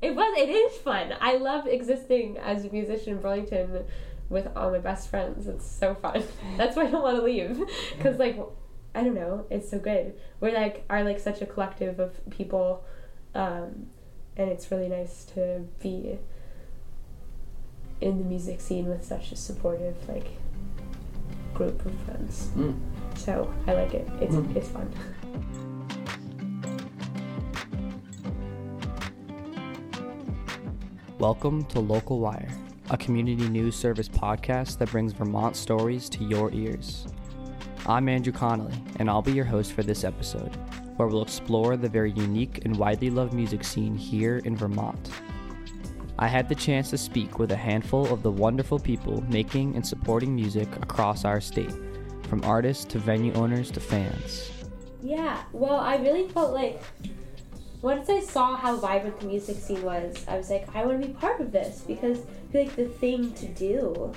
It was. It is fun. I love existing as a musician in Burlington with all my best friends. It's so fun. That's why I don't want to leave. Because like, I don't know. It's so good. We're like are like such a collective of people, um, and it's really nice to be in the music scene with such a supportive like group of friends. Mm. So I like it. It's Mm. it's fun. Welcome to Local Wire, a community news service podcast that brings Vermont stories to your ears. I'm Andrew Connolly, and I'll be your host for this episode, where we'll explore the very unique and widely loved music scene here in Vermont. I had the chance to speak with a handful of the wonderful people making and supporting music across our state, from artists to venue owners to fans. Yeah, well, I really felt like once I saw how vibrant the music scene was, I was like, I want to be part of this because I feel like the thing to do.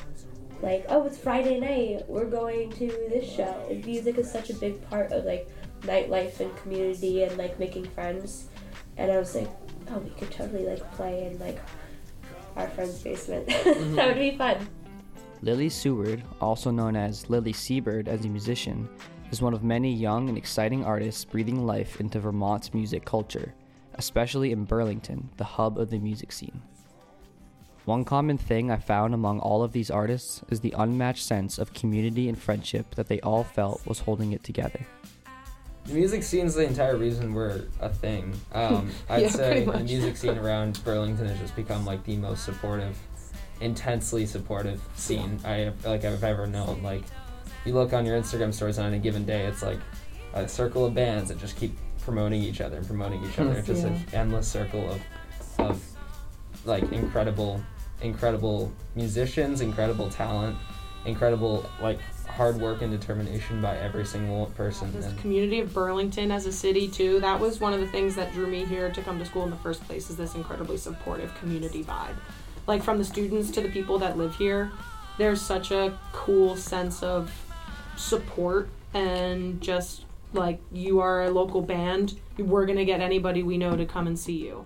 Like, oh, it's Friday night, we're going to this show. Music is such a big part of like nightlife and community and like making friends. And I was like, oh, we could totally like play in like our friend's basement. Mm-hmm. that would be fun. Lily Seward, also known as Lily Seabird as a musician, is one of many young and exciting artists breathing life into Vermont's music culture, especially in Burlington, the hub of the music scene. One common thing I found among all of these artists is the unmatched sense of community and friendship that they all felt was holding it together. The music scene's the entire reason we're a thing. Um, I'd Yeah, say the music scene around Burlington has just become like the most supportive, intensely supportive scene I have, like I've ever known. Like, you look on your Instagram stories on a given day, it's like a circle of bands that just keep promoting each other and promoting each other. It's just an endless circle of, of like incredible, incredible musicians, incredible talent, incredible like hard work and determination by every single person. This And- community of Burlington as a city too. That was one of the things that drew me here to come to school in the first place. Is this incredibly supportive community vibe, like from the students to the people that live here. There's such a cool sense of support and just like you are a local band. We're gonna get anybody we know to come and see you.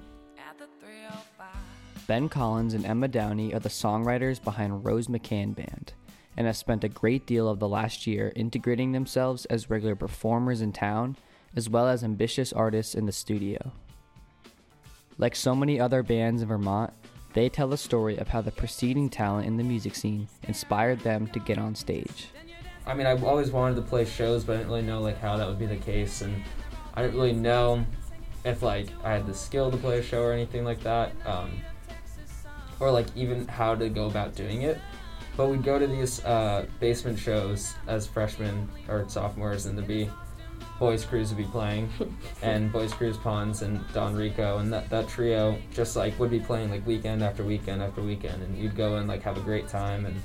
Ben Collins and Emma Downey are the songwriters behind Rose McCann Band and have spent a great deal of the last year integrating themselves as regular performers in town as well as ambitious artists in the studio. Like so many other bands in Vermont, they tell the story of how the preceding talent in the music scene inspired them to get on stage. I mean, I always wanted to play shows, but I didn't really know like how that would be the case, and I didn't really know if like I had the skill to play a show or anything like that, um, or like even how to go about doing it. But we'd go to these uh, basement shows as freshmen or sophomores, and there'd be boys' crews would be playing, and boys' crews Pawns and Don Rico, and that, that trio just like would be playing like weekend after weekend after weekend, and you'd go and like have a great time and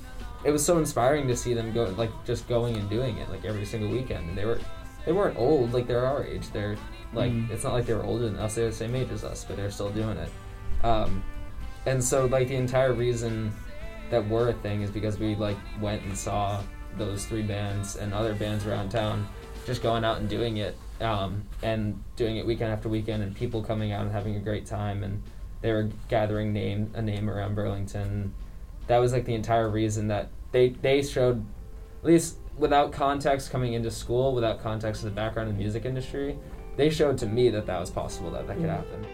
it was so inspiring to see them go like just going and doing it like every single weekend. And they were they weren't old like they're our age. They're like Mhm. it's not like they were older than us. They're the same age as us but they're still doing it. Um, and so like the entire reason that we're a thing is because we like went and saw those three bands and other bands around town just going out and doing it um, and doing it weekend after weekend and people coming out and having a great time. And they were gathering name a name around burlington that was like the entire reason that they they showed at least without context coming into school without context of the background in the music industry they showed to me that that was possible that that could Mm. happen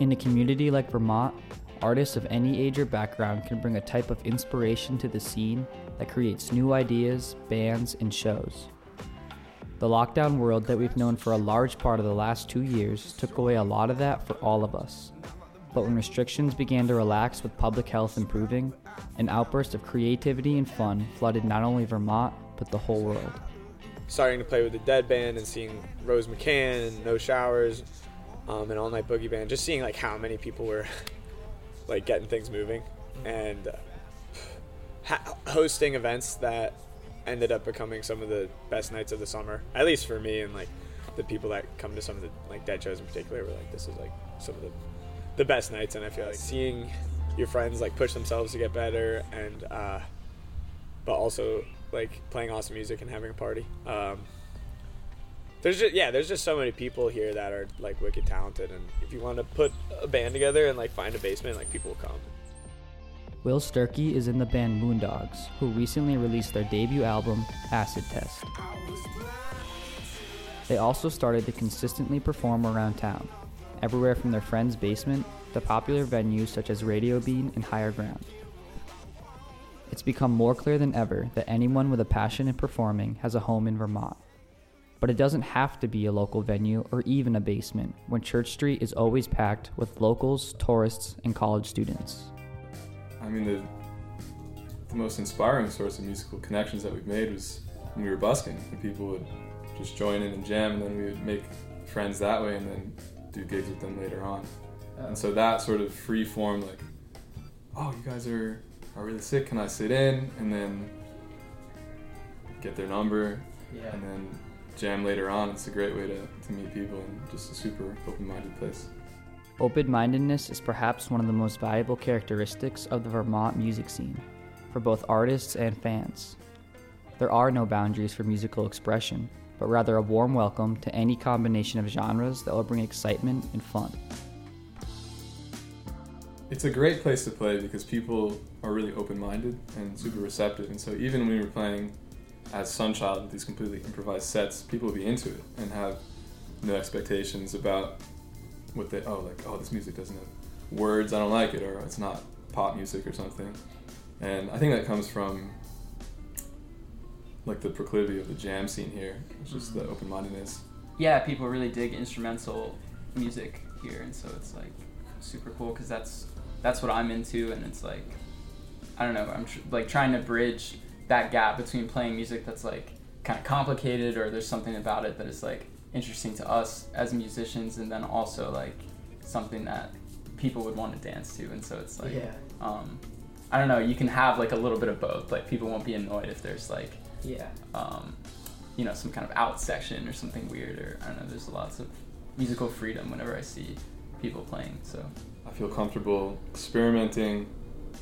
In a community like Vermont, artists of any age or background can bring a type of inspiration to the scene that creates new ideas, bands, and shows. The lockdown world that we've known for a large part of the last two years took away a lot of that for all of us. But when restrictions began to relax with public health improving, an outburst of creativity and fun flooded not only Vermont, but the whole world. starting to play with the Dead Band and seeing Rose McCann and No Showers um, and All Night Boogie Band, just seeing like how many people were like getting things moving and uh, ha- hosting events that ended up becoming some of the best nights of the summer, at least for me and like the people that come to some of the like dead shows in particular were like this is like some of the the best nights and I feel like seeing your friends like push themselves to get better and uh, but also like playing awesome music and having a party. Um, there's just yeah, there's just so many people here that are like wicked talented, and if you want to put a band together and like find a basement, like people will come. Will Sturkey is in the band Moondogs, who recently released their debut album, Acid Test. They also started to consistently perform around town, everywhere from their friend's basement to popular venues such as Radio Bean and Higher Ground. It's become more clear than ever that anyone with a passion in performing has a home in Vermont. But it doesn't have to be a local venue or even a basement when Church Street is always packed with locals, tourists, and college students. I mean, the, the most inspiring source of musical connections that we've made was when we were busking. And people would just join in and jam, and then we would make friends that way and then do gigs with them later on. And so that sort of free form, like, oh, you guys are, are really sick, can I sit in? And then get their number, Yeah. and then jam later on. It's a great way to, to meet people and just a super open minded place. Open mindedness is perhaps one of the most valuable characteristics of the Vermont music scene for both artists and fans. There are no boundaries for musical expression, but rather a warm welcome to any combination of genres that will bring excitement and fun. It's a great place to play because people are really open minded and super receptive. And so even when we were playing as Sunchild with these completely improvised sets, people would be into it and have no expectations about what they oh like oh this music doesn't have words I don't like it or it's not pop music or something. And I think that comes from like the proclivity of the jam scene here. It's just the open mindedness. yeah, people really dig instrumental music here, and so it's like super cool because that's that's what I'm into, and it's like I don't know, I'm tr- like trying to bridge that gap between playing music that's like kind of complicated or there's something about it that is like interesting to us as musicians, and then also like something that people would want to dance to, and so it's like um, I don't know, you can have like a little bit of both. Like people won't be annoyed if there's like Yeah. um, you know, some kind of out section or something weird, or I don't know. There's lots of musical freedom whenever I see people playing. So I feel comfortable experimenting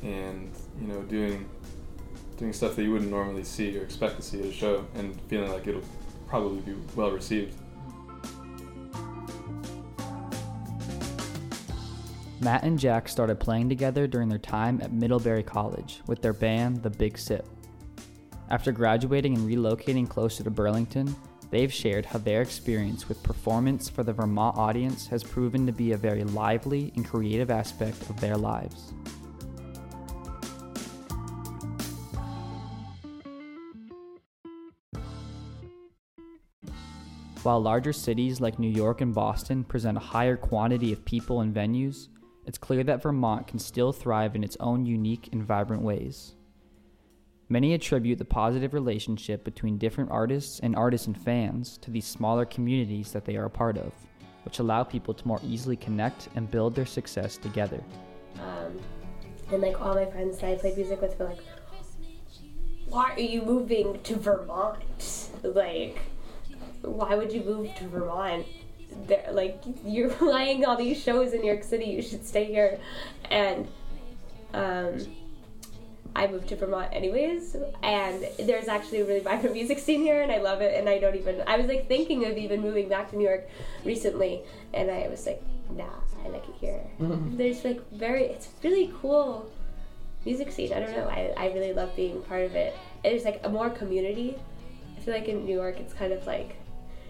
and you know doing doing stuff that you wouldn't normally see or expect to see at a show and feeling like it'll probably be well received. Matt and Jack started playing together during their time at Middlebury College with their band, The Big Sip. After graduating and relocating closer to Burlington, they've shared how their experience with performance for the Vermont audience has proven to be a very lively and creative aspect of their lives. While larger cities like New York and Boston present a higher quantity of people and venues, it's clear that Vermont can still thrive in its own unique and vibrant ways. Many attribute the positive relationship between different artists and artists and fans to these smaller communities that they are a part of, which allow people to more easily connect and build their success together. Um, and like all my friends that I played music with were like, "Why are you moving to Vermont? Like, why would you move to Vermont? There, like you're playing all these shows in New York City. You should stay here." And um, I moved to Vermont anyways, and there's actually a really vibrant music scene here, and I love it. And I don't even. I was like thinking of even moving back to New York recently, and I was like, nah, I like it here. Mm-hmm. There's like very, it's really cool music scene. I don't know. I, I really love being part of it. There's like a more community. I feel like in New York, it's kind of like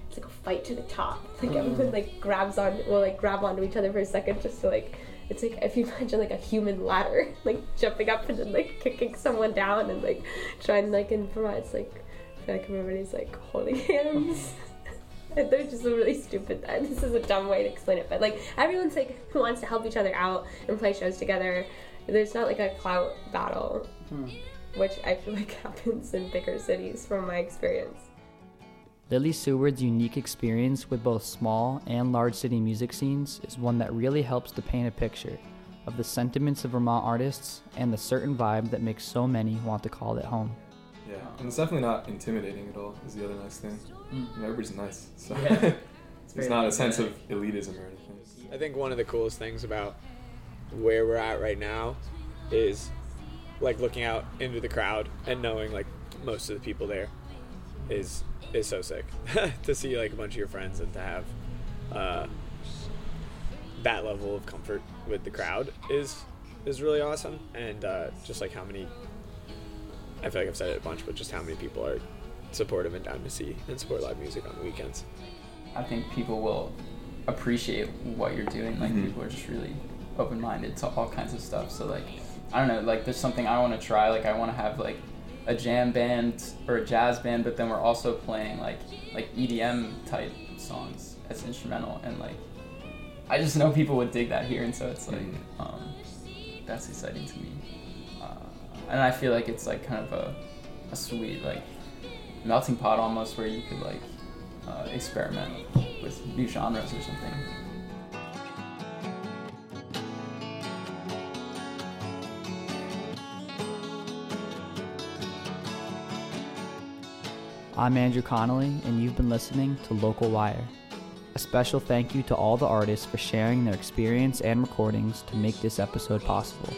it's like a fight to the top. Like everyone mm-hmm. like grabs on, will like grab onto each other for a second just to like. It's like if you imagine like a human ladder, like jumping up and then like kicking someone down and like trying like Vermont, it's like I feel like everybody's like holding hands. And they're just really stupid. This is a dumb way to explain it, but like everyone's like who wants to help each other out and play shows together. There's not like a clout battle, hmm. which I feel like happens in bigger cities from my experience. Lily Seward's unique experience with both small and large city music scenes is one that really helps to paint a picture of the sentiments of Vermont artists and the certain vibe that makes so many want to call it home. Yeah, and it's definitely not intimidating at all. Is the other nice thing. Mm. You know, everybody's nice, so Yeah. it's very not a sense of elitism or anything. I think one of the coolest things about where we're at right now is like looking out into the crowd and knowing like most of the people there is is so sick to see like a bunch of your friends and to have uh, that level of comfort with the crowd is is really awesome and uh, just like how many I feel like I've said it a bunch but just how many people are supportive and down to see and support live music on the weekends I think people will appreciate what you're doing. Like Mhm. people are just really open minded to all kinds of stuff. So like I don't know, like there's something I want to try. Like I want to have like a jam band or a jazz band, but then we're also playing like like EDM type songs as instrumental, and like I just know people would dig that here, and so it's like Mhm. um, that's exciting to me. Uh, and I feel like it's like kind of a a sweet like melting pot almost where you could like uh, experiment with new genres or something. I'm Andrew Connolly, and you've been listening to Local Wire. A special thank you to all the artists for sharing their experience and recordings to make this episode possible.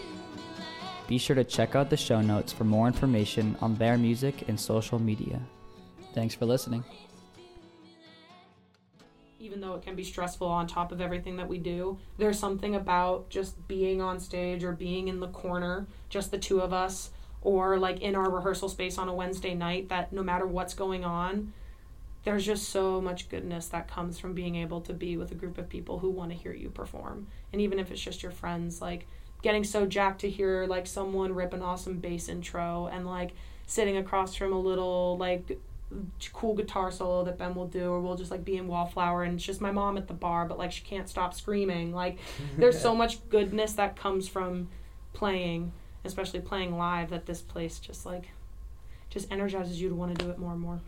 Be sure to check out the show notes for more information on their music and social media. Thanks for listening. even though it can be stressful on top of everything that we do, there's something about just being on stage or being in the corner, just the two of us, or like in our rehearsal space on a Wednesday night, that no matter what's going on, there's just so much goodness that comes from being able to be with a group of people who want to hear you perform. And even if it's just your friends, like getting so jacked to hear like someone rip an awesome bass intro and like sitting across from a little like cool guitar solo that Ben will do, or we'll just like be in Wallflower and it's just my mom at the bar, but like she can't stop screaming. Like there's so much goodness that comes from playing, especially playing live, that this place just like just energizes you to want to do it more and more.